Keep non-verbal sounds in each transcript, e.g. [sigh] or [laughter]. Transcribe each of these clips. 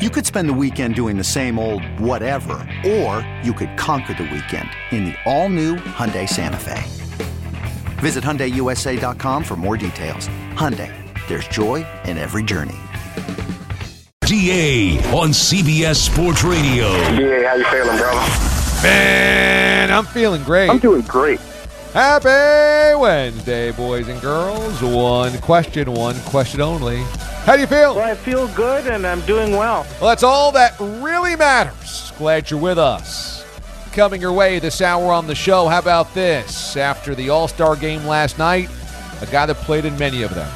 You could spend the weekend doing the same old whatever, or you could conquer the weekend in the all-new Hyundai Santa Fe. Visit HyundaiUSA.com for more details. Hyundai, there's joy in every journey. DA on CBS Sports Radio. DA, how you feeling, brother? Man, I'm feeling great. I'm doing great. Happy Wednesday, boys and girls. One question, one question only. How do you feel? Well, I feel good and I'm doing well. Well, that's all that really matters. Glad you're with us. Coming your way this hour on the show. How about this? After the All Star game last night, a guy that played in many of them.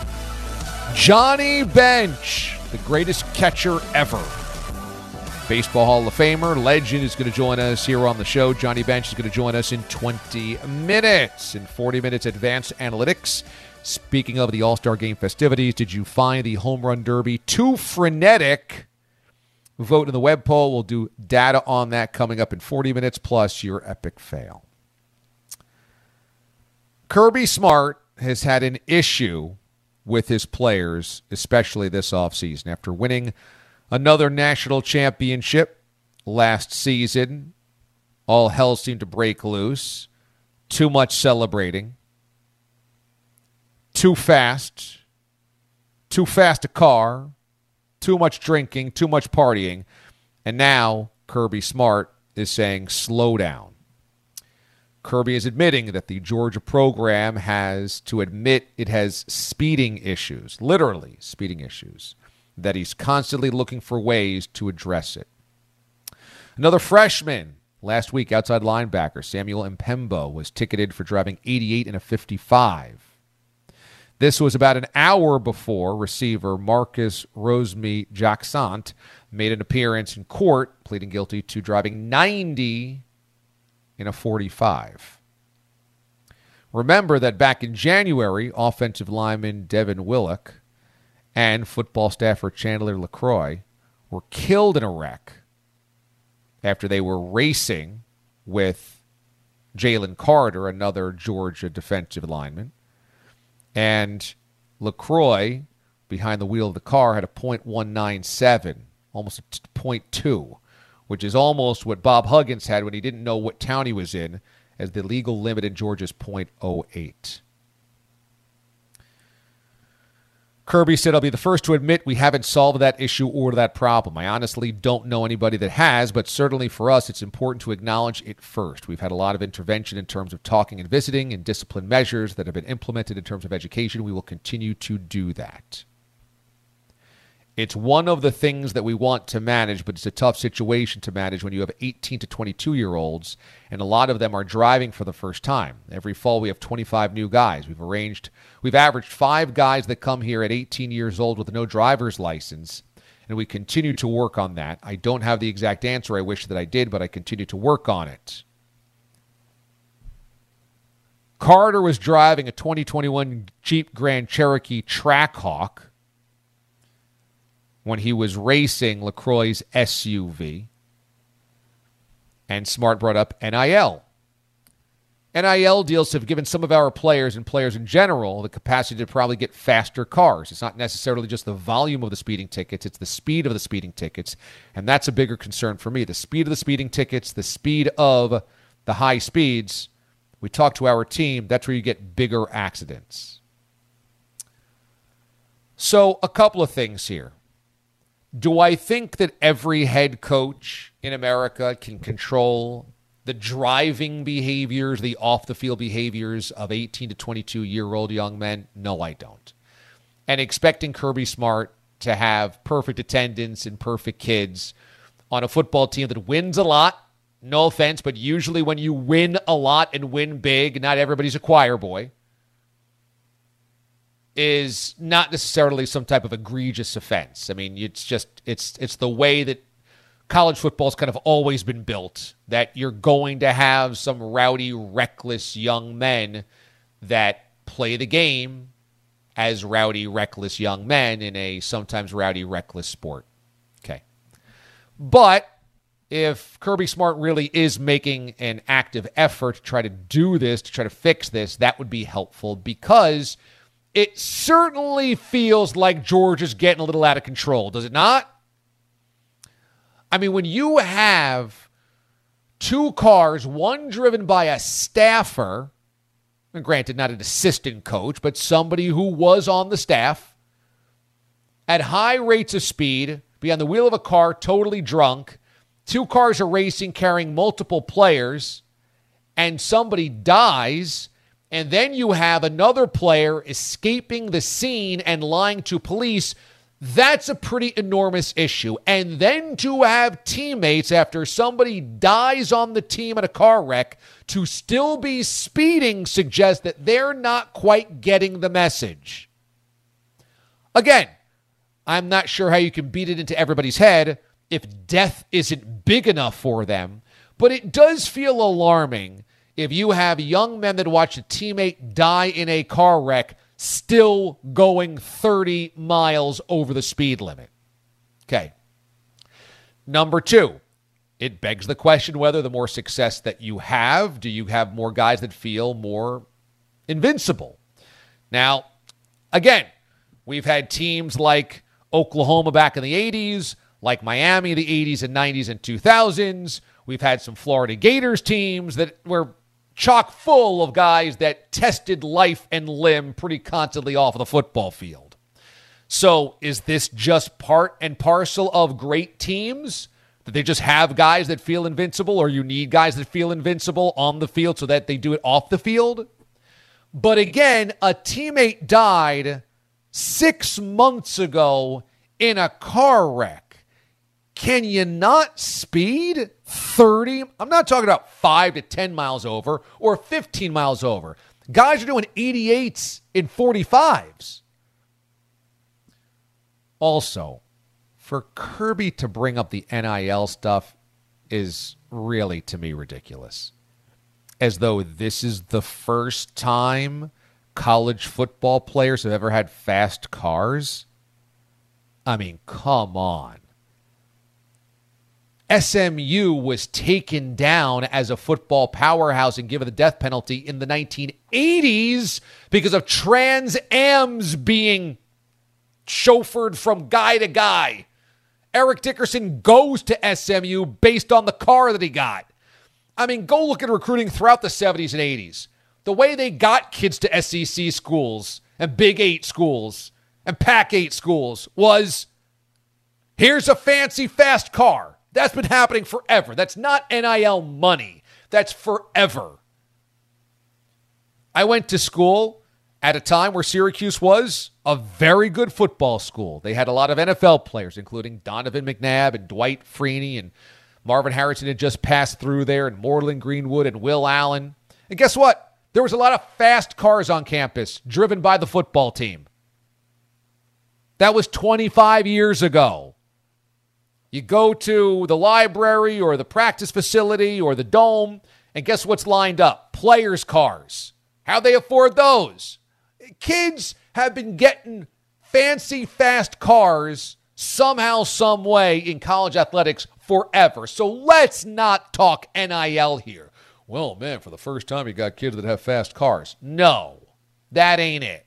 Johnny Bench, the greatest catcher ever. Baseball Hall of Famer, legend, is going to join us here on the show. Johnny Bench is going to join us in 20 minutes. In 40 minutes, advanced analytics. Speaking of the All Star Game festivities, did you find the Home Run Derby too frenetic? Vote in the web poll. We'll do data on that coming up in 40 minutes, plus your epic fail. Kirby Smart has had an issue with his players, especially this offseason. After winning another national championship last season, all hell seemed to break loose. Too much celebrating too fast, too fast a car, too much drinking, too much partying. And now Kirby Smart is saying, slow down. Kirby is admitting that the Georgia program has to admit it has speeding issues, literally speeding issues, that he's constantly looking for ways to address it. Another freshman last week, outside linebacker Samuel M'Pemba, was ticketed for driving 88 in a 55. This was about an hour before receiver Marcus Rosemy Jackson made an appearance in court, pleading guilty to driving 90 in a 45. Remember that back in January, offensive lineman Devin Willock and football staffer Chandler LaCroix were killed in a wreck after they were racing with Jalen Carter, another Georgia defensive lineman. And LaCroix, behind the wheel of the car, had a .197, almost a 0.2, which is almost what Bob Huggins had when he didn't know what town he was in, as the legal limit in Georgia is .08. Kirby said, I'll be the first to admit we haven't solved that issue or that problem. I honestly don't know anybody that has, but certainly for us, it's important to acknowledge it first. We've had a lot of intervention in terms of talking and visiting and discipline measures that have been implemented in terms of education. We will continue to do that. It's one of the things that we want to manage, but it's a tough situation to manage when you have 18 to 22 year olds, and a lot of them are driving for the first time. Every fall, we have 25 new guys. We've arranged, we've averaged five guys that come here at 18 years old with no driver's license, and we continue to work on that. I don't have the exact answer I wish that I did, but I continue to work on it. Carter was driving a 2021 Jeep Grand Cherokee Trackhawk when he was racing LaCroix's SUV. And Smart brought up NIL. NIL deals have given some of our players and players in general the capacity to probably get faster cars. It's not necessarily just the volume of the speeding tickets, it's the speed of the speeding tickets. And that's a bigger concern for me. The speed of the speeding tickets, the speed of the high speeds. We talk to our team, that's where you get bigger accidents. So, a couple of things here. Do I think that every head coach in America can control the driving behaviors, the off the field behaviors of 18 to 22 year old young men? No, I don't. And expecting Kirby Smart to have perfect attendance and perfect kids on a football team that wins a lot. No offense, but usually when you win a lot and win big, not everybody's a choir boy. Is not necessarily some type of egregious offense. I mean, it's just it's it's the way that college football's kind of always been built that you're going to have some rowdy, reckless young men that play the game as rowdy, reckless young men in a sometimes rowdy, reckless sport. Okay. But if Kirby Smart really is making an active effort to try to do this, to try to fix this, that would be helpful because it certainly feels like George is getting a little out of control, does it not? I mean, when you have two cars, one driven by a staffer, and granted, not an assistant coach, but somebody who was on the staff, at high rates of speed, be on the wheel of a car totally drunk, two cars are racing carrying multiple players, and somebody dies, and then you have another player escaping the scene and lying to police that's a pretty enormous issue. And then to have teammates after somebody dies on the team in a car wreck to still be speeding suggests that they're not quite getting the message. Again, I'm not sure how you can beat it into everybody's head if death isn't big enough for them, but it does feel alarming if you have young men that watch a teammate die in a car wreck still going 30 miles over the speed limit. Okay. Number two, it begs the question whether the more success that you have, do you have more guys that feel more invincible? Now, again, we've had teams like Oklahoma back in the 80s, like Miami the 80s and 90s and 2000s. We've had some Florida Gators teams that were chock full of guys that tested life and limb pretty constantly off of the football field. So, is this just part and parcel of great teams? That they just have guys that feel invincible, or you need guys that feel invincible on the field so that they do it off the field? But again, a teammate died six months ago in a car wreck. Can you not speed 30? I'm not talking about 5 to 10 miles over or 15 miles over. Guys are doing 88s in 45s. Also, for Kirby to bring up the NIL stuff is really, to me, ridiculous. As though this is the first time college football players have ever had fast cars. I mean, come on. SMU was taken down as a football powerhouse and given the death penalty in the 1980s because of Trans Ams being chauffeured from guy to guy. Eric Dickerson goes to SMU based on the car that he got. I mean, go look at recruiting throughout the 70s and 80s. The way they got kids to SEC schools and Big Eight schools and Pac 8 schools was here's a fancy fast car. That's been happening forever. That's not NIL money. That's forever. I went to school at a time where Syracuse was a very good football school. They had a lot of NFL players, including Donovan McNabb and Dwight Freeney, and Marvin Harrison had just passed through there, and Morlon Greenwood and Will Allen. And guess what? There was a lot of fast cars on campus driven by the football team. That was 25 years ago. You go to the library or the practice facility or the dome, and guess what's lined up? Players' cars. How they afford those? Kids have been getting fancy, fast cars somehow, some way in college athletics forever. So let's not talk NIL here. Well, man, for the first time, you got kids that have fast cars. No, that ain't it.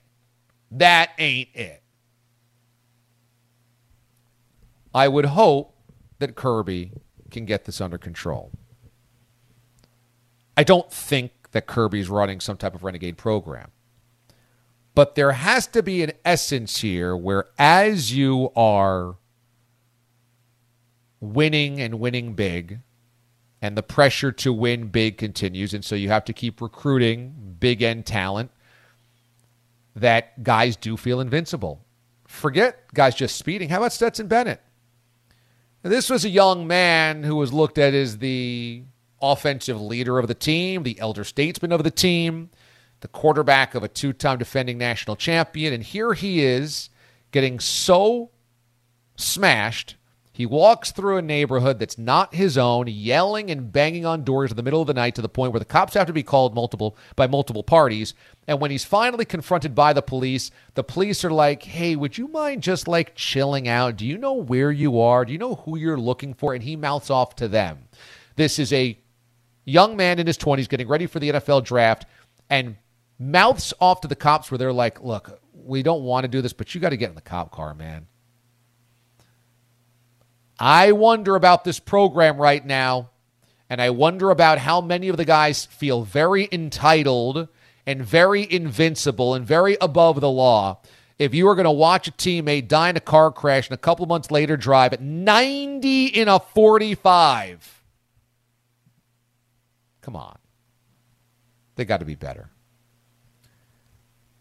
That ain't it. I would hope that Kirby can get this under control. I don't think that Kirby's running some type of renegade program. But there has to be an essence here where, as you are winning and winning big, and the pressure to win big continues, and so you have to keep recruiting big end talent, that guys do feel invincible. Forget guys just speeding. How about Stetson Bennett? This was a young man who was looked at as the offensive leader of the team, the elder statesman of the team. the quarterback of a two time defending national champion. And here he is getting so smashed. He walks through a neighborhood that's not his own, yelling and banging on doors in the middle of the night to the point where the cops have to be called multiple by multiple parties. And when he's finally confronted by the police, the police are like, "Hey, would you mind just like chilling out? Do you know where you are? Do you know who you're looking for?" And he mouths off to them. This is a young man in his 20s getting ready for the NFL draft and mouths off to the cops where they're like, "Look, we don't want to do this, but you got to get in the cop car, man." I wonder about this program right now, and I wonder about how many of the guys feel very entitled and very invincible and very above the law. If you were going to watch a teammate die in a car crash and a couple months later drive at 90 in a 45, come on. They got to be better.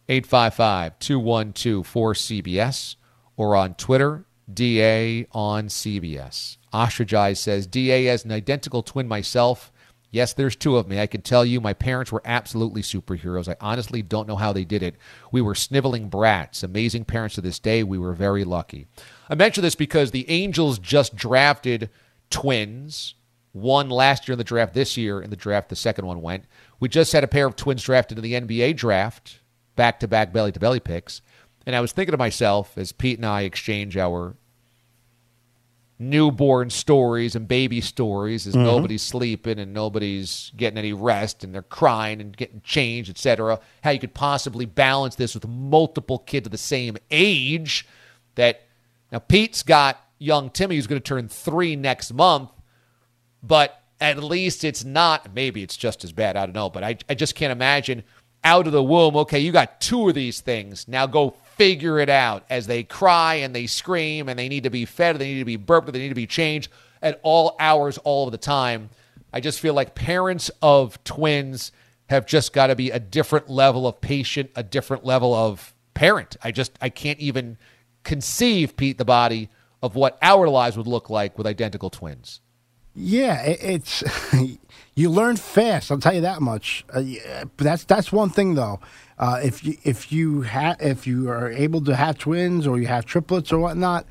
855 212 4CBS or on Twitter, DA on CBS. Ostragize says, DA as an identical twin myself. Yes, there's two of me. I can tell you my parents were absolutely superheroes. I honestly don't know how they did it. We were sniveling brats, amazing parents to this day. We were very lucky. I mention this because the Angels just drafted twins. One last year in the draft, this year in the draft, the second one went. We just had a pair of twins drafted in the NBA draft, back to back belly to belly picks. And I was thinking to myself as Pete and I exchange our newborn stories and baby stories as Mhm. nobody's sleeping and nobody's getting any rest and they're crying and getting changed, etc. How you could possibly balance this with multiple kids of the same age that now Pete's got young Timmy who's going to turn three next month, but at least it's not maybe it's just as bad. I don't know, but I, I just can't imagine out of the womb, okay, you got two of these things. Now go figure it out as they cry and they scream and they need to be fed, they need to be burped, they need to be changed at all hours, all of the time. I just feel like parents of twins have just got to be a different level of patient, a different level of parent. I just I can't even conceive, Pete, the body of what our lives would look like with identical twins. Yeah, it's [laughs] you learn fast. I'll tell you that much. Uh, yeah, but that's that's one thing though. Uh, if you if you ha- if you are able to have twins or you have triplets or whatnot,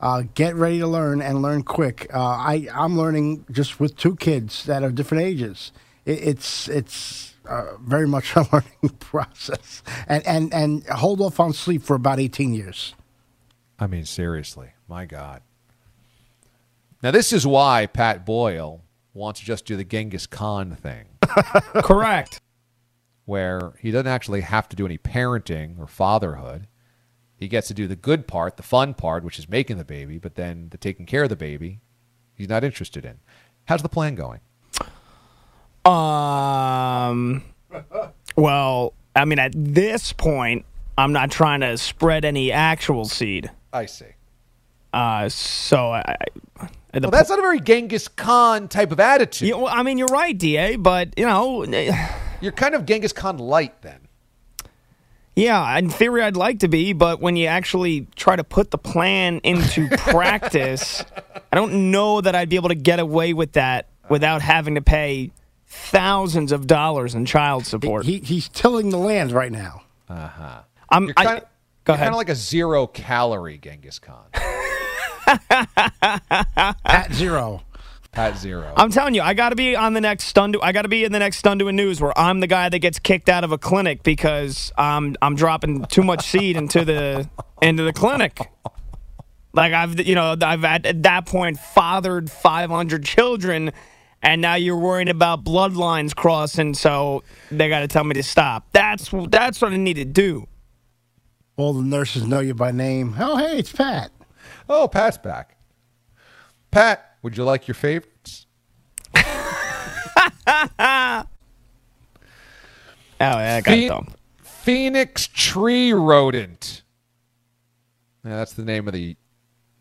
uh, get ready to learn and learn quick. Uh, I I'm learning just with two kids that are different ages. It, it's it's uh, very much [laughs] a learning process, and and and hold off on sleep for about eighteen years. I mean, seriously, my God. Now, this is why Pat Boyle wants to just do the Genghis Khan thing, [laughs] Correct. where he doesn't actually have to do any parenting or fatherhood. He gets to do the good part, the fun part, which is making the baby, but then the taking care of the baby, he's not interested in. How's the plan going? Um. Well, I mean, at this point, I'm not trying to spread any actual seed. I see. Uh, so I. Well, that's not a very Genghis Khan type of attitude. Yeah, well, I mean, you're right, Da, but you know, [sighs] You're kind of Genghis Khan light then. yeah, in theory, I'd like to be, but when you actually try to put the plan into [laughs] practice, I don't know that I'd be able to get away with that without having to pay thousands of dollars in child support. He he's tilling the land right now. Uh huh. I'm You're I- of, go you're ahead. kind of like a zero calorie Genghis Khan. [laughs] At zero. Pat Zero. I'm telling you, I got to be on the next stun. I got to be in the next stun doing news where I'm the guy that gets kicked out of a clinic because I'm I'm dropping too much seed into the into the clinic. Like I've you know I've at, at that point fathered 500 children, and now you're worrying about bloodlines crossing. So they got to tell me to stop. That's that's what I need to do. All the nurses know you by name. Oh, hey, it's Pat. Oh, Pat's back. Pat, would you like your favorites? [laughs] Oh yeah, I got Phe- them. Phoenix tree rodent. Yeah, that's the name of the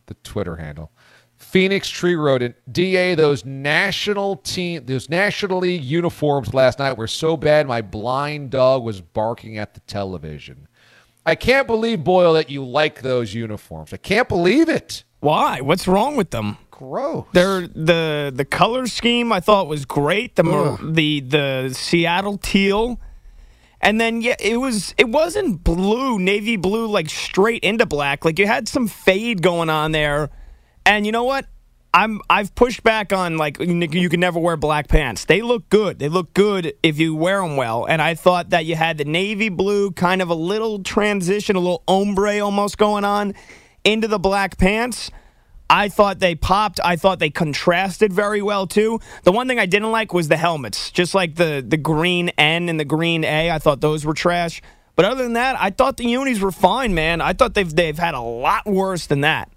the Twitter handle. Phoenix tree rodent. Da those national team those national league uniforms last night were so bad my blind dog was barking at the television. I can't believe Boyle that you like those uniforms. I can't believe it. Why? What's wrong with them? Gross. They're the the color scheme I thought was great. The mar- the the Seattle teal And then yeah, it was it wasn't blue, navy blue, like straight into black. Like you had some fade going on there. And you know what? I'm I've pushed back on like you can never wear black pants. They look good. They look good if you wear them well. And I thought that you had the navy blue, kind of a little transition, a little ombre almost going on into the black pants. I thought they popped. I thought they contrasted very well too. The one thing I didn't like was the helmets, just like the the green N and the green A. I thought those were trash. But other than that, I thought the unis were fine, man. I thought they've they've had a lot worse than that.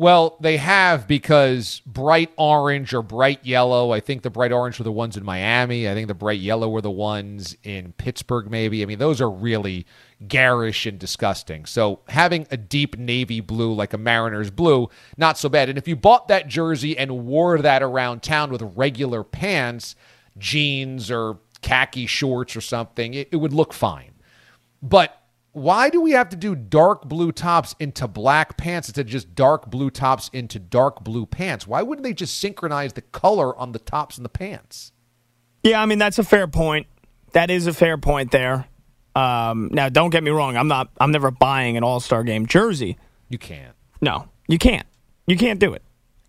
Well, they have because bright orange or bright yellow. I think the bright orange were the ones in Miami. I think the bright yellow were the ones in Pittsburgh, maybe. I mean, those are really garish and disgusting. So having a deep navy blue like a Mariners blue, not so bad. And if you bought that jersey and wore that around town with regular pants, jeans, or khaki shorts or something, it, it would look fine. But why do we have to do dark blue tops into black pants instead of just dark blue tops into dark blue pants? Why wouldn't they just synchronize the color on the tops and the pants? Yeah, I mean that's a fair point. That is a fair point there. Um, now, don't get me wrong. I'm not. I'm never buying an All Star Game jersey. You can't. No, you can't. You can't do it.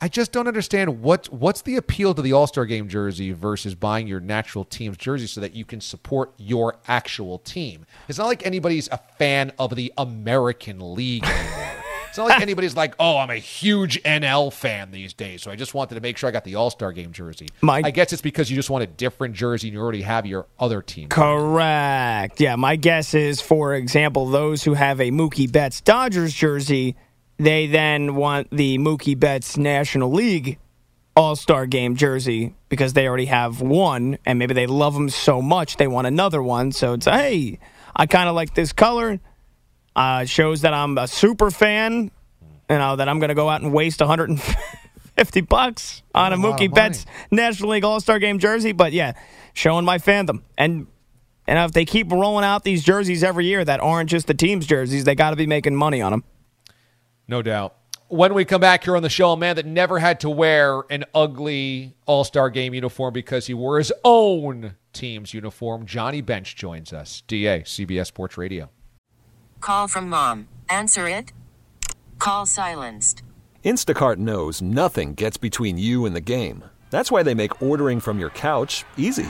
I just don't understand what what's the appeal to the All Star Game jersey versus buying your natural team's jersey so that you can support your actual team. It's not like anybody's a fan of the American League anymore. it's not like [laughs] anybody's like, oh, I'm a huge NL fan these days, so I just wanted to make sure I got the All Star Game jersey. My- I guess it's because you just want a different jersey and you already have your other team. Correct. Yeah, my guess is, for example, those who have a Mookie Betts Dodgers jersey, they then want the Mookie Betts National League All Star Game jersey because they already have one, and maybe they love them so much they want another one. So it's hey, I kind of like this color. Uh, shows that I'm a super fan. You know that I'm going to go out and waste 150 bucks on a, a Mookie. Betts National League All Star Game jersey. But yeah, showing my fandom and. And if they keep rolling out these jerseys every year that aren't just the team's jerseys, they got to be making money on them. No doubt. When we come back here on the show, a man that never had to wear an ugly All Star game uniform because he wore his own team's uniform, Johnny Bench joins us. DA, CBS Sports Radio. Call from mom. Answer it. Call silenced. Instacart knows nothing gets between you and the game. That's why they make ordering from your couch easy.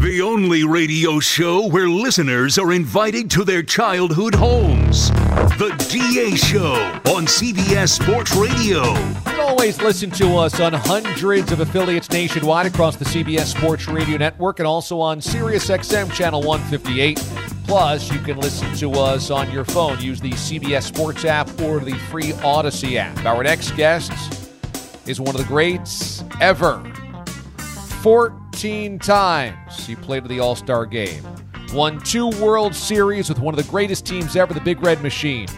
The only radio show where listeners are invited to their childhood homes. The DA Show on CBS Sports Radio. You can always listen to us on hundreds of affiliates nationwide across the CBS Sports Radio Network and also on SiriusXM Channel 158. Plus, you can listen to us on your phone. Use the CBS Sports app or the free Audacy app. Our next guest is one of the greats ever. 14 times he played at the All Star game. Won two World Series with one of the greatest teams ever, the Big Red Machine.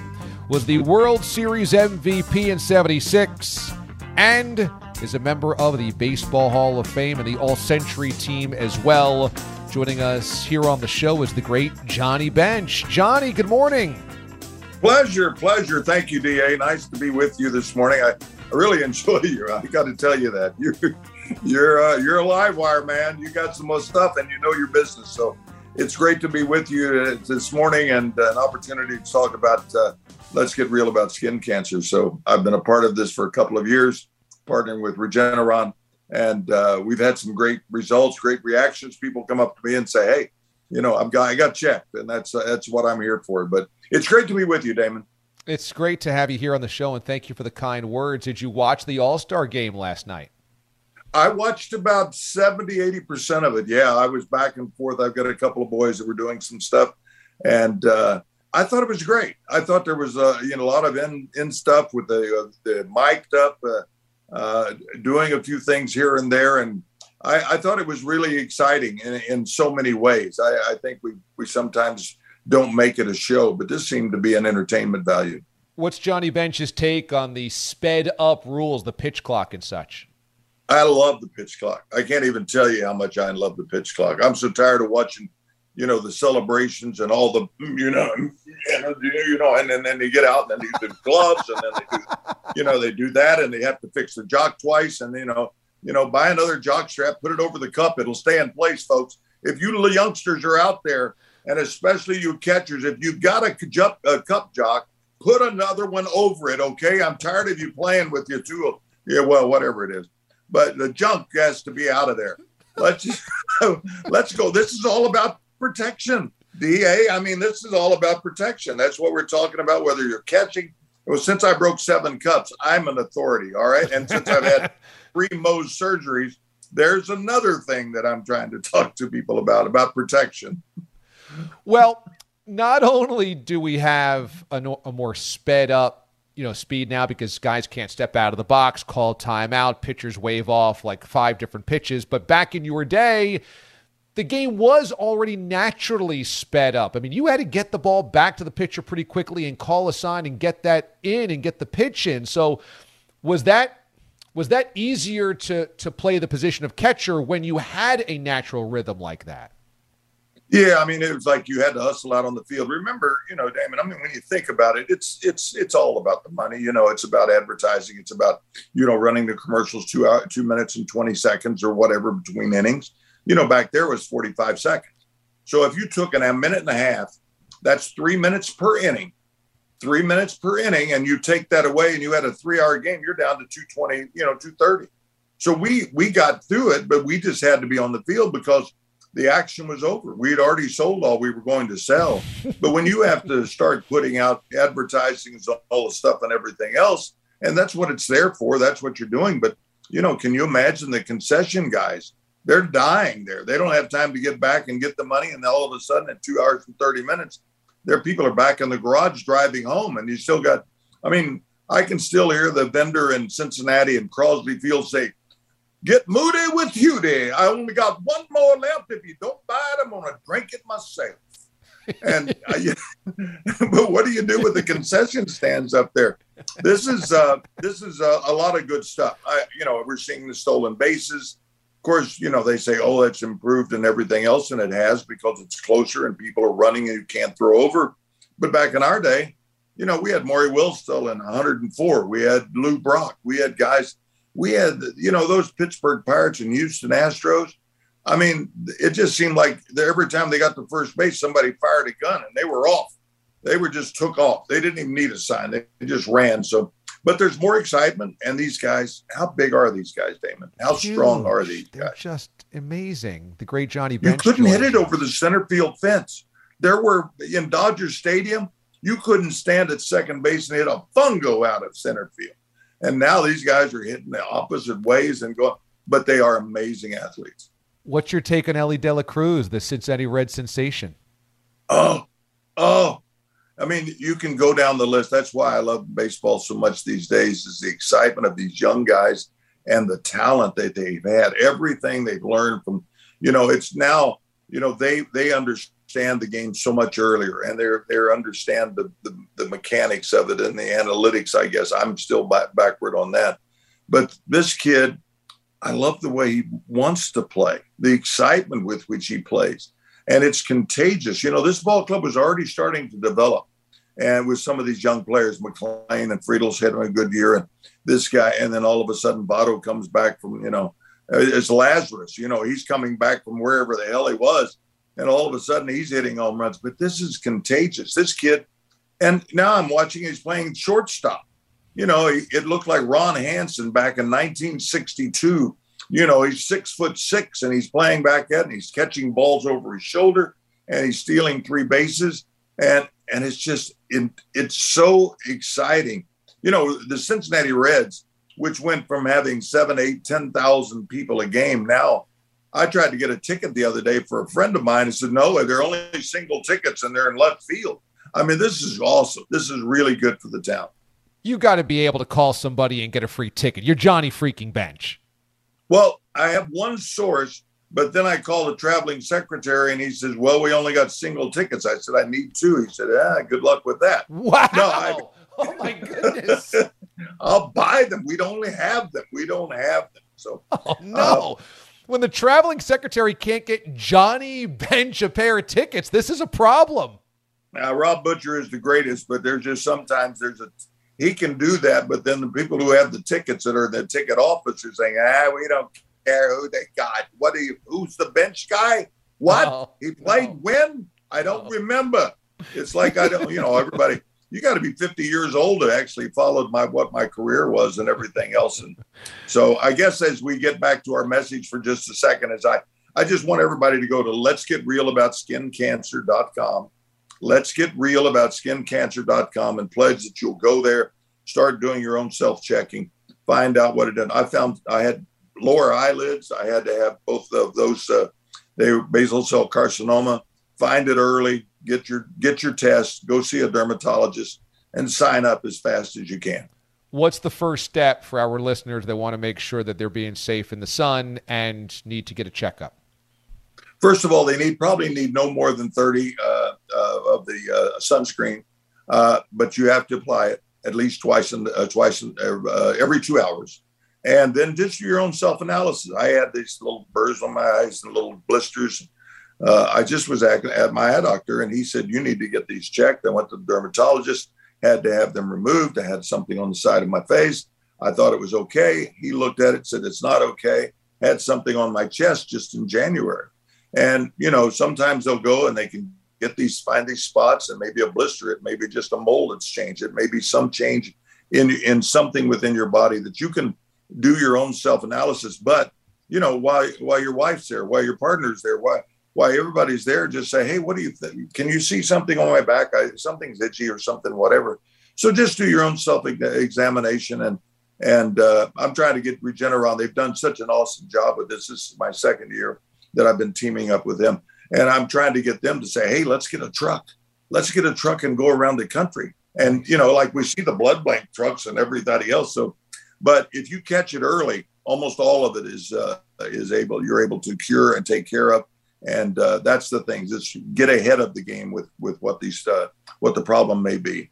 Was the World Series MVP in 76 and is a member of the Baseball Hall of Fame and the All Century team as well. Joining us here on the show is the great Johnny Bench. Johnny, good morning. Pleasure, pleasure. Thank you, Da. Nice to be with you this morning. I, I really [laughs] enjoy you. I got to tell you that you're you're uh, you're a live wire man. You got some more stuff, and you know your business. So it's great to be with you uh, this morning and uh, an opportunity to talk about. Uh, let's get real about skin cancer. So I've been a part of this for a couple of years, partnering with Regeneron, and uh, we've had some great results, great reactions. People come up to me and say, "Hey, you know, I'm got I got checked," and that's uh, that's what I'm here for. But it's great to be with you, Damon. It's great to have you here on the show, and thank you for the kind words. Did you watch the All Star game last night? I watched about 70, 80% of it. Yeah, I was back and forth. I've got a couple of boys that were doing some stuff. And uh, I thought it was great. I thought there was uh, you know, a lot of in, in stuff with the, uh, the mic'd up, uh, uh, doing a few things here and there. And I, I thought it was really exciting in, in so many ways. I, I think we, we sometimes don't make it a show, but this seemed to be an entertainment value. What's Johnny Bench's take on the sped up rules, the pitch clock and such? I love the pitch clock. I can't even tell you how much I love the pitch clock. I'm so tired of watching, you know, the celebrations and all the, you know, you know, and then, they get out and then they do gloves and then they do, you know, they do that and they have to fix the jock twice and you know, you know, buy another jock strap, put it over the cup, it'll stay in place, folks. If you little youngsters are out there, and especially you catchers, if you've got a, ju- a cup jock, put another one over it. Okay, I'm tired of you playing with your two. Yeah, well, whatever it is but the junk has to be out of there. Let's [laughs] let's go. This is all about protection. DA, I mean, this is all about protection. That's what we're talking about, whether you're catching. Well, since I broke seven cups, I'm an authority. All right. And since I've had [laughs] three Mohs surgeries, there's another thing that I'm trying to talk to people about, about protection. Well, not only do we have a, a more sped up you know speed now because guys can't step out of the box, call timeout, pitchers wave off like five different pitches. But back in your day, the game was already naturally sped up. I mean, you had to get the ball back to the pitcher pretty quickly and call a sign and get that in and get the pitch in. So was that was that easier to to play the position of catcher when you had a natural rhythm like that? Yeah, I mean, it was like you had to hustle out on the field. Remember, you know, Damon. I mean, when you think about it, it's it's it's all about the money. You know, it's about advertising. It's about you know running the commercials two hour, two minutes and twenty seconds or whatever between innings. You know, back there was forty five seconds. So if you took an, a minute and a half, that's three minutes per inning. Three minutes per inning, and you take that away, and you had a three hour game. You're down to two twenty. You know, two thirty. So we we got through it, but we just had to be on the field because the action was over. We had already sold all we were going to sell. but when you have to start putting out advertising and all the stuff and everything else, and that's what it's there for, that's what you're doing. But, you know, can you imagine the concession guys? They're dying there. They don't have time to get back and get the money. And all of a sudden, in two hours and 30 minutes, their people are back in the garage driving home. And you still got, I mean, I can still hear the vendor in Cincinnati and Crosley Field say, Get moody with Hughie. I only got one more left. If you don't buy it, I'm going to drink it myself. and [laughs] uh, [laughs] but what do you do with the concession stands up there? This is uh, this is a, a lot of good stuff. I, you know, we're seeing the stolen bases. Of course, you know they say, "Oh, it's improved and everything else," and it has because it's closer and people are running and you can't throw over. But back in our day, you know, we had Maury Wills still in 104. We had Lou Brock. We had guys we had, you know, those Pittsburgh Pirates and Houston Astros. I mean, it just seemed like every time they got to first base, somebody fired a gun and they were off. They were just took off. They didn't even need a sign. They just ran. So, but there's more excitement. And these guys, how big are these guys, Damon? How Huge. strong are these They're guys? Just amazing. The great Johnny Bench. You couldn't hit it over the center field fence. There were in Dodger Stadium, you couldn't stand at second base and hit a fungo out of center field. And now these guys are hitting the opposite ways and going, but they are amazing athletes. What's your take on Elly De La Cruz, the Cincinnati Red sensation? Oh, oh. I mean, you can go down the list. That's why I love baseball so much these days is the excitement of these young guys and the talent that they've had. Everything they've learned from, you know, it's now, you know, they they understand understand the game so much earlier and they're they understand the, the, the mechanics of it and the analytics i guess. I'm still back, backward on that. But this kid i love the way he wants to play the excitement with which he plays. And it's contagious. You know this ball club was already starting to develop and with some of these young players McLain and Friedl's had a good year and this guy and then all of a sudden Votto comes back from you know uh, it's lazarus. You know he's coming back from wherever the hell he was and all of a sudden he's hitting home runs. But this is contagious. This kid, and now I'm watching he's playing shortstop. you know, it looked like Ron Hansen back in 1962. You know, he's six foot six and he's playing back at and he's catching balls over his shoulder and he's stealing three bases. And and it's just it, it's so exciting. You know, the Cincinnati Reds, which went from having seven, eight, ten thousand people a game. Now, I tried to get a ticket the other day for a friend of mine and said, no, they're only single tickets and they're in left field. I mean, this is awesome. This is really good for the town you got to be able to call somebody and get a free ticket. You're Johnny freaking Bench. Well, I have one source, but then I called the traveling secretary and he says, Well, we only got single tickets. I said, I need two. He said, Ah, good luck with that. Wow. No, I, [laughs] oh, my goodness. [laughs] I'll buy them. We don't only have them. We don't have them. So, [laughs] oh, no. Uh, when the traveling secretary can't get Johnny Bench a pair of tickets, this is a problem. Now, Rob Butcher is the greatest, but there's just sometimes there's a he can do that. But then the people who have the tickets that are the ticket officers saying, ah, we don't care who they got. What are you? Who's the bench guy? What oh, he played no. when? I don't oh. remember. It's like I don't. You know, everybody. You got to be 50 years old to actually follow my what my career was and everything else. And so I guess as we get back to our message for just a second, as I I just want everybody to go to let's get real about skincancer.com let's get real about skincancer.com and pledge that you'll go there, start doing your own self checking, find out what it did. I found I had lower eyelids. I had to have both of those. Uh, they were basal cell carcinoma. Find it early. Get your get your test. Go see a dermatologist and sign up as fast as you can. What's the first step for our listeners that want to make sure that they're being safe in the sun and need to get a checkup? First of all, they need probably need no more than 30 uh, uh, of the uh, sunscreen, uh, but you have to apply it at least twice in uh, twice in, uh, every two hours, and then just your own self analysis. I had these little burrs on my eyes and little blisters. Uh, I just was at, at my eye doctor, and he said you need to get these checked. I went to the dermatologist, had to have them removed. I had something on the side of my face. I thought it was okay. He looked at it, said it's not okay. Had something on my chest just in January. And, you know, sometimes they'll go and they can get these, find these spots and maybe a blister, it may be just a mold that's changed. It may be some change in, in something within your body that you can do your own self analysis. But, you know, while, while your wife's there, while your partner's there, why, why everybody's there, just say, Hey, what do you think? Can you see something on my back? I, something's itchy or something, whatever. So just do your own self examination. And, and uh, I'm trying to get Regeneron. They've done such an awesome job with this. This is my second year that I've been teaming up with them. And I'm trying to get them to say, hey, let's get a truck. Let's get a truck and go around the country. And, you know, like we see the blood bank trucks and everybody else. So, but if you catch it early, almost all of it is, uh, is able, you're able to cure and take care of. And uh, that's the thing, just get ahead of the game with, with what these, uh, what the problem may be.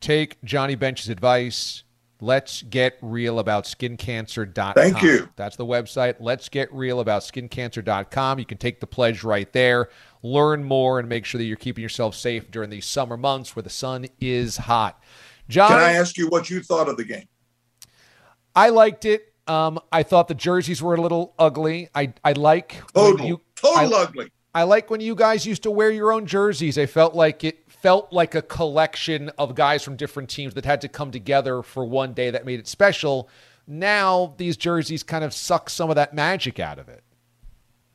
Take Johnny Bench's advice Let's get real about skincancer.com. Thank you. That's the website. Let's get real about skincancer.com. You can take the pledge right there, learn more, and make sure that you're keeping yourself safe during these summer months where the sun is hot. John, can I ask you what you thought of the game? I liked it. Um, I thought the jerseys were a little ugly. I I like total, you, total I, ugly. I like when you guys used to wear your own jerseys. I felt like it felt like a collection of guys from different teams that had to come together for one day that made it special. Now these jerseys kind of suck some of that magic out of it.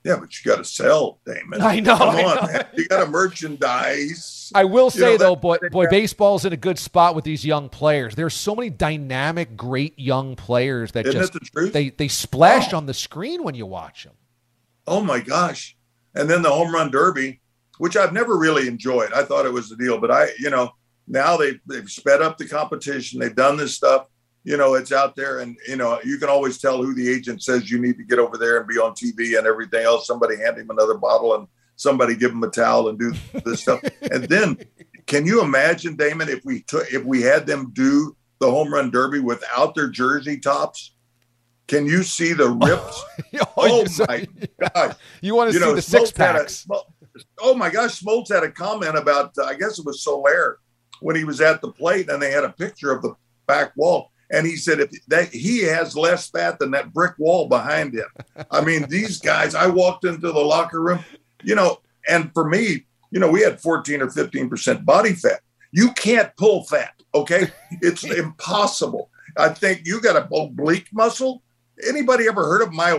Yeah, but you got to sell, Damon. I know. Come I on, know. man. You got to merchandise. I will say you know, though, boy, boy, baseball's in a good spot with these young players. There's so many dynamic, great young players that Isn't just the they they splash oh. on the screen when you watch them. Oh my gosh! And then the home run derby which I've never really enjoyed. I thought it was the deal, but I, you know, now they've, they've sped up the competition. They've done this stuff. You know, it's out there, and you know, you can always tell who the agent says you need to get over there and be on TV and everything else. Somebody hand him another bottle, and somebody give him a towel and do this stuff. [laughs] And then, can you imagine, Damon, if we took if we had them do the home run derby without their jersey tops? Can you see the [laughs] rips? oh, oh my god! [laughs] You want to you see know, the six packs? A, oh my gosh, Smoltz had a comment about, uh, I guess it was Soler when he was at the plate and they had a picture of the back wall. And he said, if that he has less fat than that brick wall behind him. I mean, [laughs] these guys, I walked into the locker room, you know, and for me, you know, we had 14 or 15% body fat. You can't pull fat. Okay, it's impossible. I think you got a oblique muscle. Anybody ever heard of my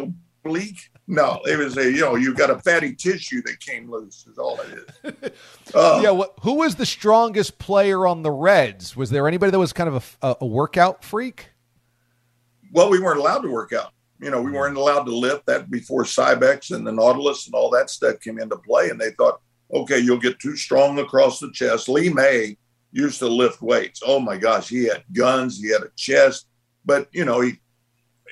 oblique? No, it was a you know you've got a fatty tissue that came loose. Is all it is. [laughs] Uh, yeah, wh- who was the strongest player on the Reds? Was there anybody that was kind of a, a workout freak? Well, we weren't allowed to work out. You know, we weren't allowed to lift. That before Cybex and the Nautilus and all that stuff came into play, and they thought, okay, you'll get too strong across the chest. Lee May used to lift weights. Oh my gosh, he had guns, he had a chest, but you know, he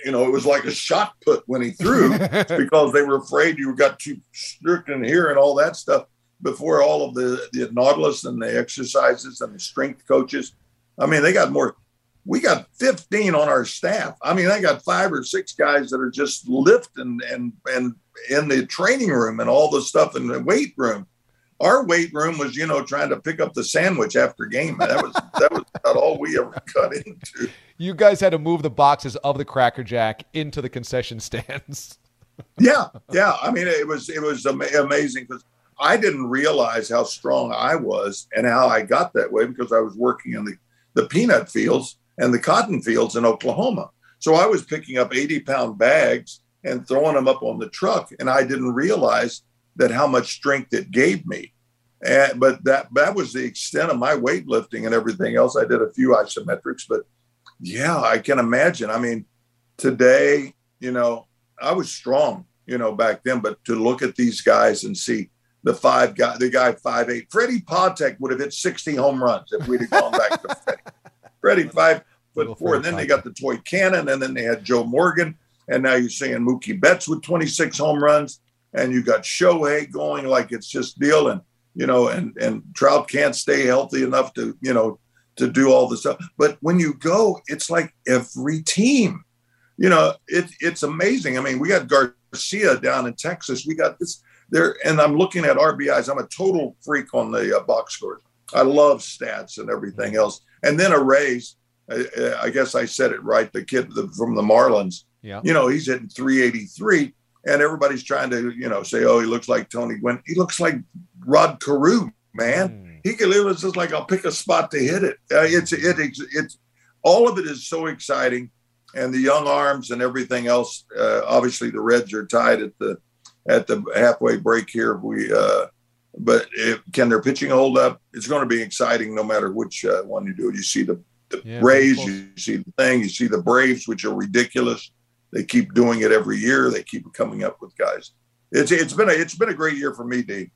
you know, it was like a shot put when he threw [laughs] because they were afraid you got too strict in here and all that stuff before all of the, the Nautilus and the exercises and the strength coaches. I mean, they got more. We got 15 on our staff. I mean, I got five or six guys that are just lifting and and in the training room and all the stuff in the weight room. Our weight room was, you know, trying to pick up the sandwich after game. That was that was about all we ever [laughs] got into. You guys had to move the boxes of the Cracker Jack into the concession stands. [laughs] yeah, yeah. I mean, it was it was ama- amazing because I didn't realize how strong I was and how I got that way because I was working in the the peanut fields and the cotton fields in Oklahoma. So I was picking up 80 pound bags and throwing them up on the truck, and I didn't realize that how much strength it gave me. And, but that that was the extent of my weightlifting and everything else. I did a few isometrics, but yeah, I can imagine. I mean, today, you know, I was strong, you know, back then, but to look at these guys and see the five guy, the guy five eight, Freddie Patek would have hit 60 home runs if we'd have gone back to Freddie. [laughs] Freddie five foot four, and then they got the toy cannon, and then they had Joe Morgan, and now you're seeing Mookie Betts with 26 home runs, and you got Shohei going like it's just deal, and you know, and and Trout can't stay healthy enough to you know to do all the stuff. But when you go, it's like every team. You know, it, it's amazing. I mean, we got Garcia down in Texas. We got this there, and I'm looking at RBIs. I'm a total freak on the uh, box scores. I love stats and everything mm-hmm. else. And then Arraez. I, uh, uh, I guess I said it right. The kid the, from the Marlins. Yeah. You know, he's hitting 383, and everybody's trying to, you know, say, "Oh, he looks like Tony Gwynn." He looks like Rod Carew, man. Hmm. He can live. It's just like I'll pick a spot to hit it. Uh, it's it, it's it's all of it is so exciting, and the young arms and everything else. Uh, obviously, the Reds are tied at the at the halfway break here. We uh, but if, can their pitching hold up? It's going to be exciting no matter which uh, one you do. You see the, the Yeah, Rays, you see the thing, you see the Braves, which are ridiculous. They keep doing it every year. They keep coming up with guys. It's it's been a it's been a great year for me, D.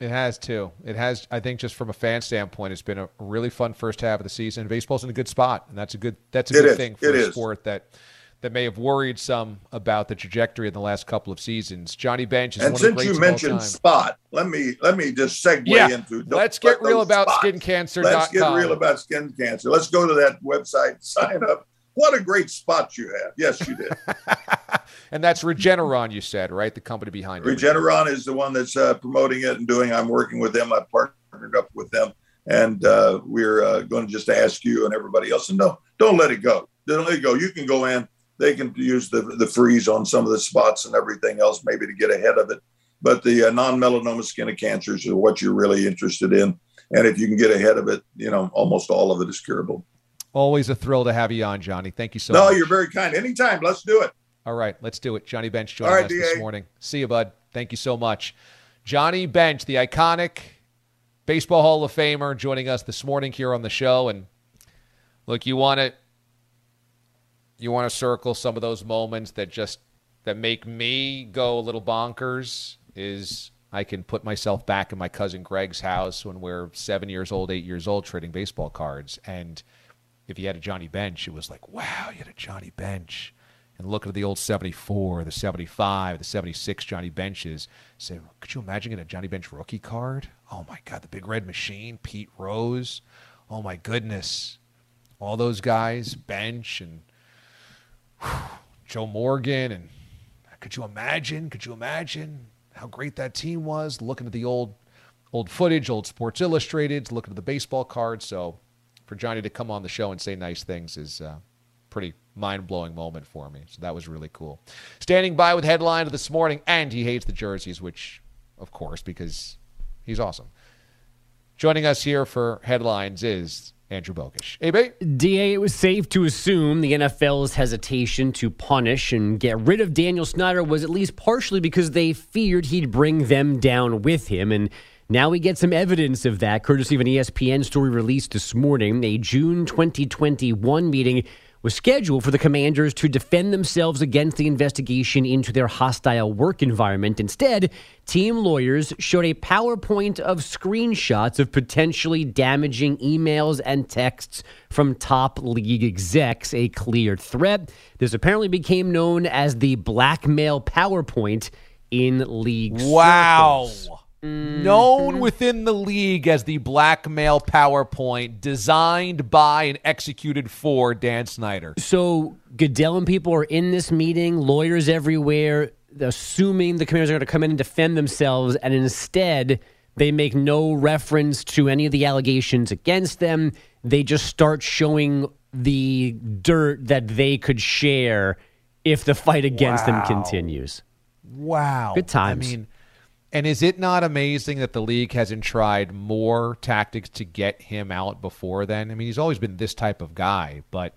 It has too. It has. I think just from a fan standpoint, it's been a really fun first half of the season. Baseball's in a good spot, and that's a good. That's a It good is. thing for It a is. sport that that may have worried some about the trajectory in the last couple of seasons. Johnny Bench is And one of the you mentioned spot, let me let me just segue Yeah. into. Let's get real about spots. cancer. Let's get real about skin cancer. Let's go to that website, [laughs] sign up. What a great spot you have. Yes, you did. [laughs] and that's Regeneron. You said right, the company behind it. Regeneron is the one that's uh, promoting it and doing. I'm working with them. I partnered up with them, and uh, we're uh, going to just ask you and everybody else. And don't don't let it go. Don't let it go. You can go in. They can use the the freeze on some of the spots and everything else, maybe to get ahead of it. But the uh, non-melanoma skin of cancers are what you're really interested in, and if you can get ahead of it, you know almost all of it is curable. Always a thrill to have you on, Johnny. Thank you so no, much. No, you're very kind. Anytime. Let's do it. All right, let's do it. Johnny Bench joining right, us this morning. See you, bud. Thank you so much. Johnny Bench, the iconic Baseball Hall of Famer, joining us this morning here on the show. And look, you want to you want to circle some of those moments that just that make me go a little bonkers. Is I can put myself back in my cousin Greg's house when we're seven years old, eight years old, trading baseball cards, and if you had a Johnny Bench, it was like, wow, you had a Johnny Bench. And looking at the old 74, the 75, the 76 Johnny Benches, say, could you imagine getting a Johnny Bench rookie card? Oh my God, the big red machine, Pete Rose. Oh my goodness. All those guys, Bench and Joe Morgan. And could you imagine? Could you imagine how great that team was? Looking at the old old footage, old Sports Illustrated, looking at the baseball cards. So for Johnny to come on the show and say nice things is a pretty mind blowing moment for me. So that was really cool. Standing by with headline of this morning, and he hates the jerseys, which, of course, because he's awesome. Joining us here for headlines is Andrew Bogish. AB? DA, it was safe to assume the NFL's hesitation to punish and get rid of Daniel Snyder was at least partially because they feared he'd bring them down with him. And now we get some evidence of that, courtesy of an ESPN story released this morning. A June 2021 meeting was scheduled for the commanders to defend themselves against the investigation into their hostile work environment. Instead, team lawyers showed a PowerPoint of screenshots of potentially damaging emails and texts from top league execs, a clear threat. This apparently became known as the blackmail PowerPoint in league Wow. circles. Known mm-hmm. within the league as the blackmail PowerPoint designed by and executed for Dan Snyder. So Goodell and people are in this meeting, lawyers everywhere, assuming the commanders are going to come in and defend themselves, and instead they make no reference to any of the allegations against them. They just start showing the dirt that they could share if the fight against them continues. Wow. Good times. I mean, and is it not amazing that the league hasn't tried more tactics to get him out before then? I mean, he's always been this type of guy, but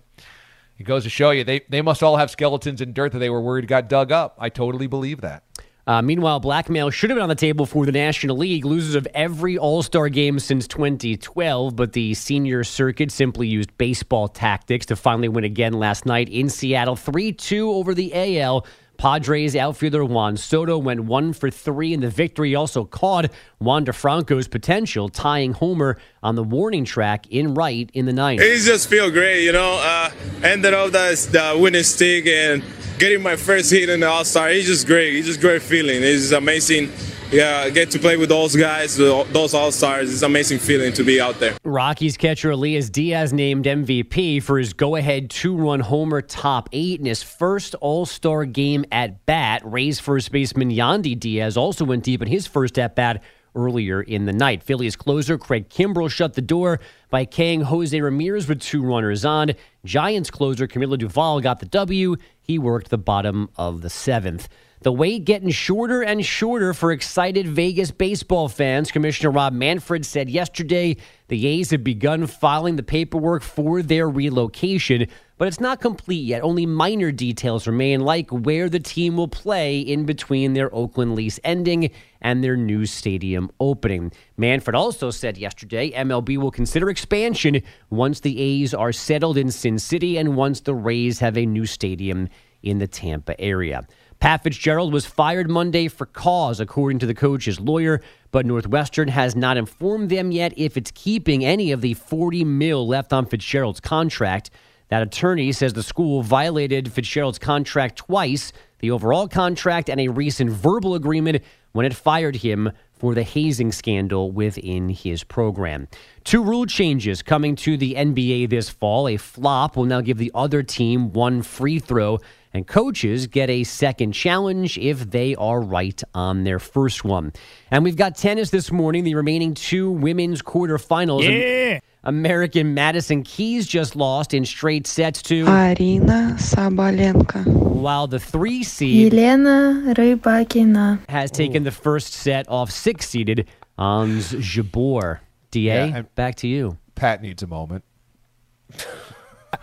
it goes to show you they, they must all have skeletons in dirt that they were worried got dug up. I totally believe that. Uh, meanwhile, blackmail should have been on the table for the National League, losers of every All Star game since 2012. But the senior circuit simply used baseball tactics to finally win again last night in Seattle 3 2 over the AL. Padres outfielder Juan Soto went one for three, and the victory also caught Wander Franco's potential, tying Homer on the warning track in right in the ninth. It just feel great, you know. Uh, ended up the, the winning streak and getting my first hit in the All Star. It's just great. It's just great feeling. It's amazing. Yeah, get to play with those guys, those All Stars. It's amazing feeling to be out there. Rockies catcher Elias Diaz named MVP for his go ahead two run homer top eight in his first All Star game at bat. Rays first baseman Yandy Diaz also went deep in his first at bat earlier in the night. Phillies closer Craig Kimbrel shut the door by Kang Jose Ramirez with two runners on. Giants closer Camilo Doval got the W. He worked the bottom of the seventh. The wait getting shorter and shorter for excited Vegas baseball fans. Commissioner Rob Manfred said yesterday the A's have begun filing the paperwork for their relocation, but it's not complete yet. Only minor details remain, like where the team will play in between their Oakland lease ending and their new stadium opening. Manfred also said yesterday MLB will consider expansion once the A's are settled in Sin City and once the Rays have a new stadium in the Tampa area. Pat Fitzgerald was fired Monday for cause, according to the coach's lawyer, but Northwestern has not informed them yet if it's keeping any of the 40 mil left on Fitzgerald's contract. That attorney says the school violated Fitzgerald's contract twice, the overall contract and a recent verbal agreement when it fired him for the hazing scandal within his program. Two rule changes coming to the NBA this fall. A flop will now give the other team one free throw and coaches get a second challenge if they are right on their first one. And we've got tennis this morning, the remaining two women's quarterfinals. Yeah. American Madison Keys just lost in straight sets to Arina Sabalenka. While the three seed Elena Rybakina has taken Ooh. the first set off six seeded Ons Jabeur. Da, yeah, back to you. Pat needs a moment.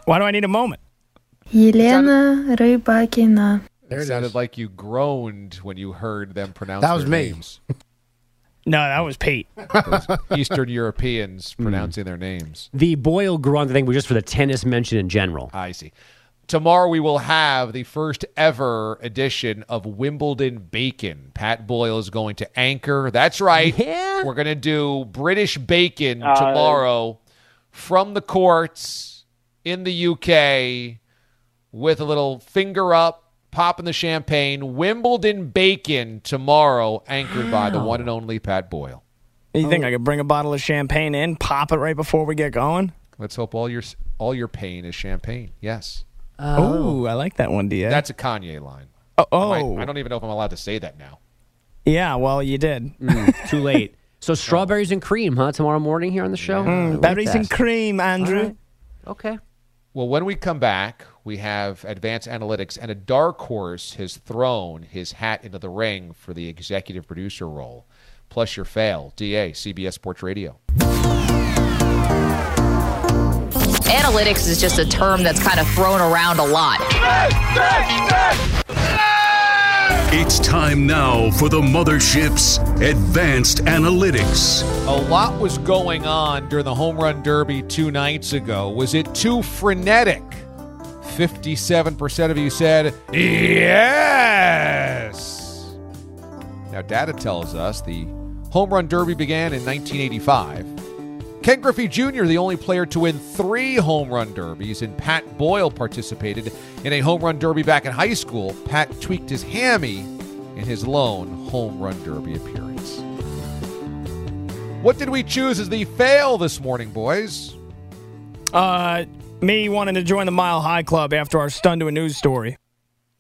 Why do I need a moment? Elena sounded, Rybakina. It sounded like you groaned when you heard them pronounce that was me. names. [laughs] No, that was Pete. [laughs] Eastern Europeans hmm. pronouncing mm. their names. The Boyle Grunt thing was just for the tennis mention in general. I see. Tomorrow we will have the first ever edition of Wimbledon Bacon. Pat Boyle is going to anchor. That's right. Yeah. We're going to do British Bacon uh, tomorrow from the courts in the UK with a little finger up, popping the champagne. Wimbledon Bacon tomorrow, anchored by the one and only Pat Boyle. You think I could bring a bottle of champagne in, pop it right before we get going? Let's hope all your all your pain is champagne. Yes. Oh, I like that one, Da. That's a Kanye line. oh, I oh. might- I don't even know if I'm allowed to say that now. yeah. Well, you did. Mm, too late. [laughs] So strawberries and cream, huh? Tomorrow morning here on the show. Mm, I like Berries that. and cream, Andrew. All right. Okay. Well, when we come back, we have advanced analytics, and a dark horse has thrown his hat into the ring for the executive producer role. Plus, your fail. DA, CBS Sports Radio. Analytics is just a term that's kind of thrown around a lot. It's time now for the mothership's advanced analytics. A lot was going on during the home run derby two nights ago. Was it too frenetic? 57% of you said yes. Now, data tells us the home run derby began in 1985. Ken Griffey Jr., the only player to win three home run derbies, and Pat Boyle participated in a home run derby back in high school. Pat tweaked his hammy in his lone home run derby appearance. What did we choose as the fail this morning, boys? Uh, me wanting to join the Mile High Club after our stun to a news story.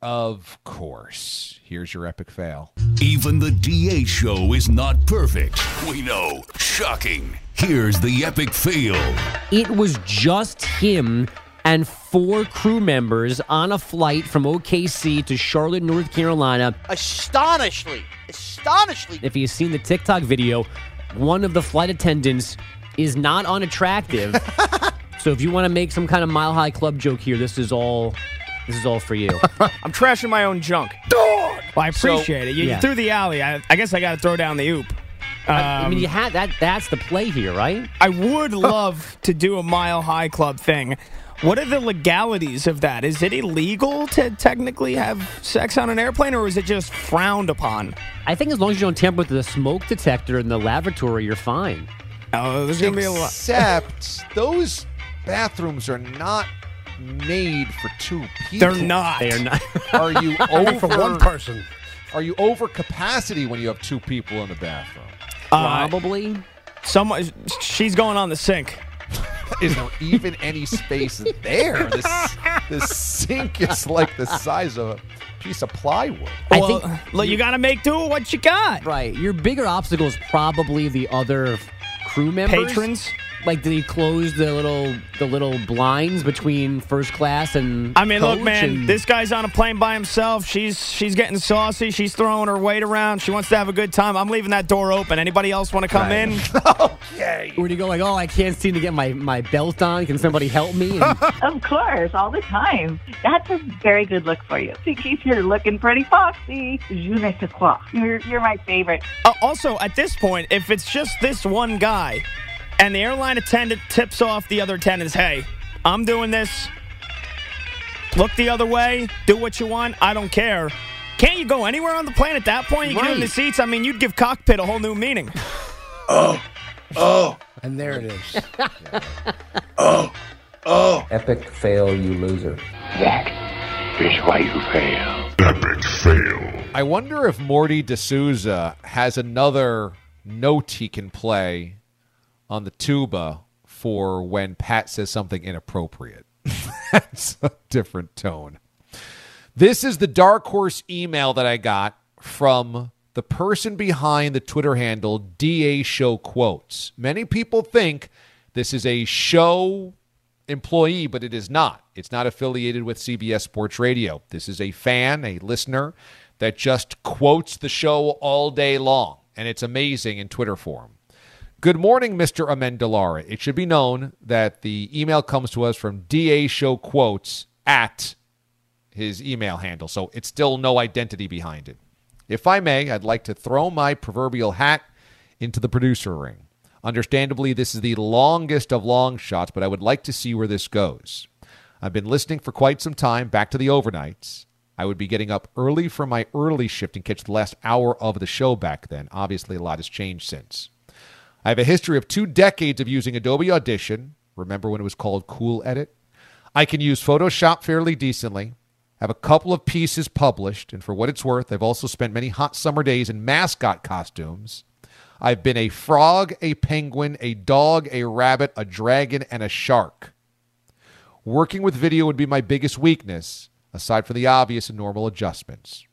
Of course. Here's your epic fail. Even the DA show is not perfect. We know. Shocking. Here's the epic fail. It was just him and four crew members on a flight from OKC to Charlotte, North Carolina. Astonishingly, astonishingly. If you've seen the TikTok video, one of the flight attendants is not unattractive. [laughs] so if you want to make some kind of mile high club joke here, this is all this is all for you. [laughs] I'm trashing my own junk. Well, I appreciate it. You, you threw the alley. I, I guess I got to throw down the oop. I, I mean, Um, you had that. That's the play here, right? I would [laughs] love to do a Mile High Club thing. What are the legalities of that? Is it illegal to technically have sex on an airplane, or is it just frowned upon? I think as long as you don't tamper with the smoke detector in the lavatory, you're fine. Oh, there's gonna be a lot. Except those bathrooms are not made for two people. They're not. They are not. [laughs] Are you [laughs] over for one person. Are you over capacity when you have two people in the bathroom? Uh, Probably. Someone, she's going on the sink. [laughs] Is there even any space there? This, this sink is like the size of a piece of plywood. I well, think look, you got to make do with what you got. Right. Your bigger obstacle is probably the other crew members. Patrons. Like, did he close the little the little blinds between first class and? I mean, look, man, and- this guy's on a plane by himself. She's she's getting saucy. She's throwing her weight around. She wants to have a good time. I'm leaving that door open. Anybody else want to come Right. in? [laughs] Okay. Where do you go? Like, oh, I can't seem to get my, my belt on. Can somebody help me? And [laughs] Of course, all the time. That's a very good look for you. In case you're looking pretty foxy, je ne sais quoi. You're, you're my favorite. Uh, also, at this point, if it's just this one guy, and the airline attendant tips off the other attendants, "Hey, I'm doing this. Look the other way. Do what you want. I don't care." Can't you go anywhere on the plane at that point? You get in the seats. I mean, you'd give cockpit a whole new meaning. [laughs] Oh, oh, And there it is. [laughs] oh, oh. Epic fail, you loser. That is why you fail. Epic fail. I wonder if Morty D'Souza has another note he can play on the tuba for when Pat says something inappropriate. [laughs] That's a different tone. This is the Dark Horse email that I got from the person behind the Twitter handle DA Show Quotes. Many people think this is a show employee, but it is not. It's not affiliated with CBS Sports Radio. This is a fan, a listener that just quotes the show all day long, and it's amazing in Twitter form. Good morning, Mr. Amendolara. It should be known that the email comes to us from DA Show Quotes at his email handle, so it's still no identity behind it. If I may, I'd like to throw my proverbial hat into the producer ring. Understandably, this is the longest of long shots, but I would like to see where this goes. I've been listening for quite some time, back to the overnights. I would be getting up early for my early shift and catch the last hour of the show back then. Obviously, a lot has changed since. I have a history of two decades of using Adobe Audition. Remember when it was called Cool Edit? I can use Photoshop fairly decently. Have a couple of pieces published, and for what it's worth, I've also spent many hot summer days in mascot costumes. I've been a frog, a penguin, a dog, a rabbit, a dragon, and a shark. Working with video would be my biggest weakness, aside from the obvious and normal adjustments.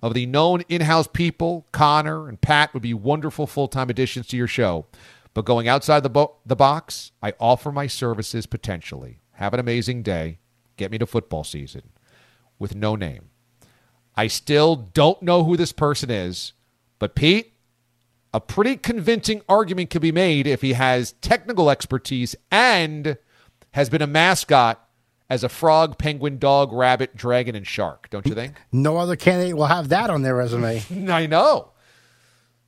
Of the known in house people, Connor and Pat would be wonderful full time additions to your show. But going outside the, bo- the box, I offer my services potentially. Have an amazing day. Get me to football season. With no name. I still don't know who this person is, but Pete, a pretty convincing argument could be made if he has technical expertise and has been a mascot as a frog, penguin, dog, rabbit, dragon, and shark. Don't you think? No other candidate will have that on their resume. [laughs] I know.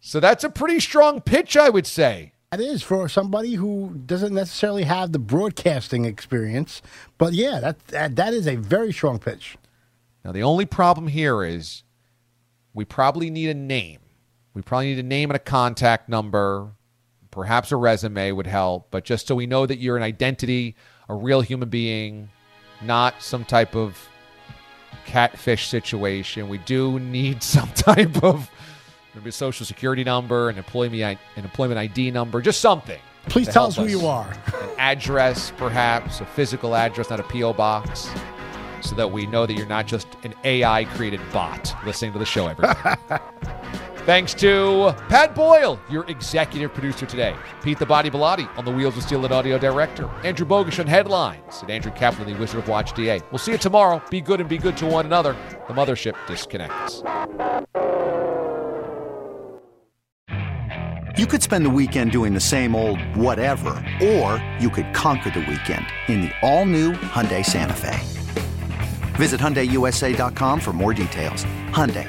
So that's a pretty strong pitch, I would say. That is for somebody who doesn't necessarily have the broadcasting experience, but yeah, that that, that is a very strong pitch. Now, the only problem here is we probably need a name. We probably need a name and a contact number. Perhaps a resume would help, but just so we know that you're an identity, a real human being, not some type of catfish situation. We do need [laughs] some type of maybe a social security number, an employment an employment ID number, just something. Please tell us who you are. An address, perhaps a physical address, not a PO box, so that we know that you're not just an AI created bot listening to the show every day. [laughs] Thanks to Pat Boyle, your executive producer today. Pete the Body Bilotti on the Wheels of Steel and Audio Director. Andrew Bogish on headlines. And Andrew Kaplan, the Wizard of Watch DA. We'll see you tomorrow. Be good and be good to one another. The mothership disconnects. You could spend the weekend doing the same old whatever, or you could conquer the weekend in the all-new Hyundai Santa Fe. Visit HyundaiUSA.com for more details. Hyundai,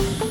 Bye.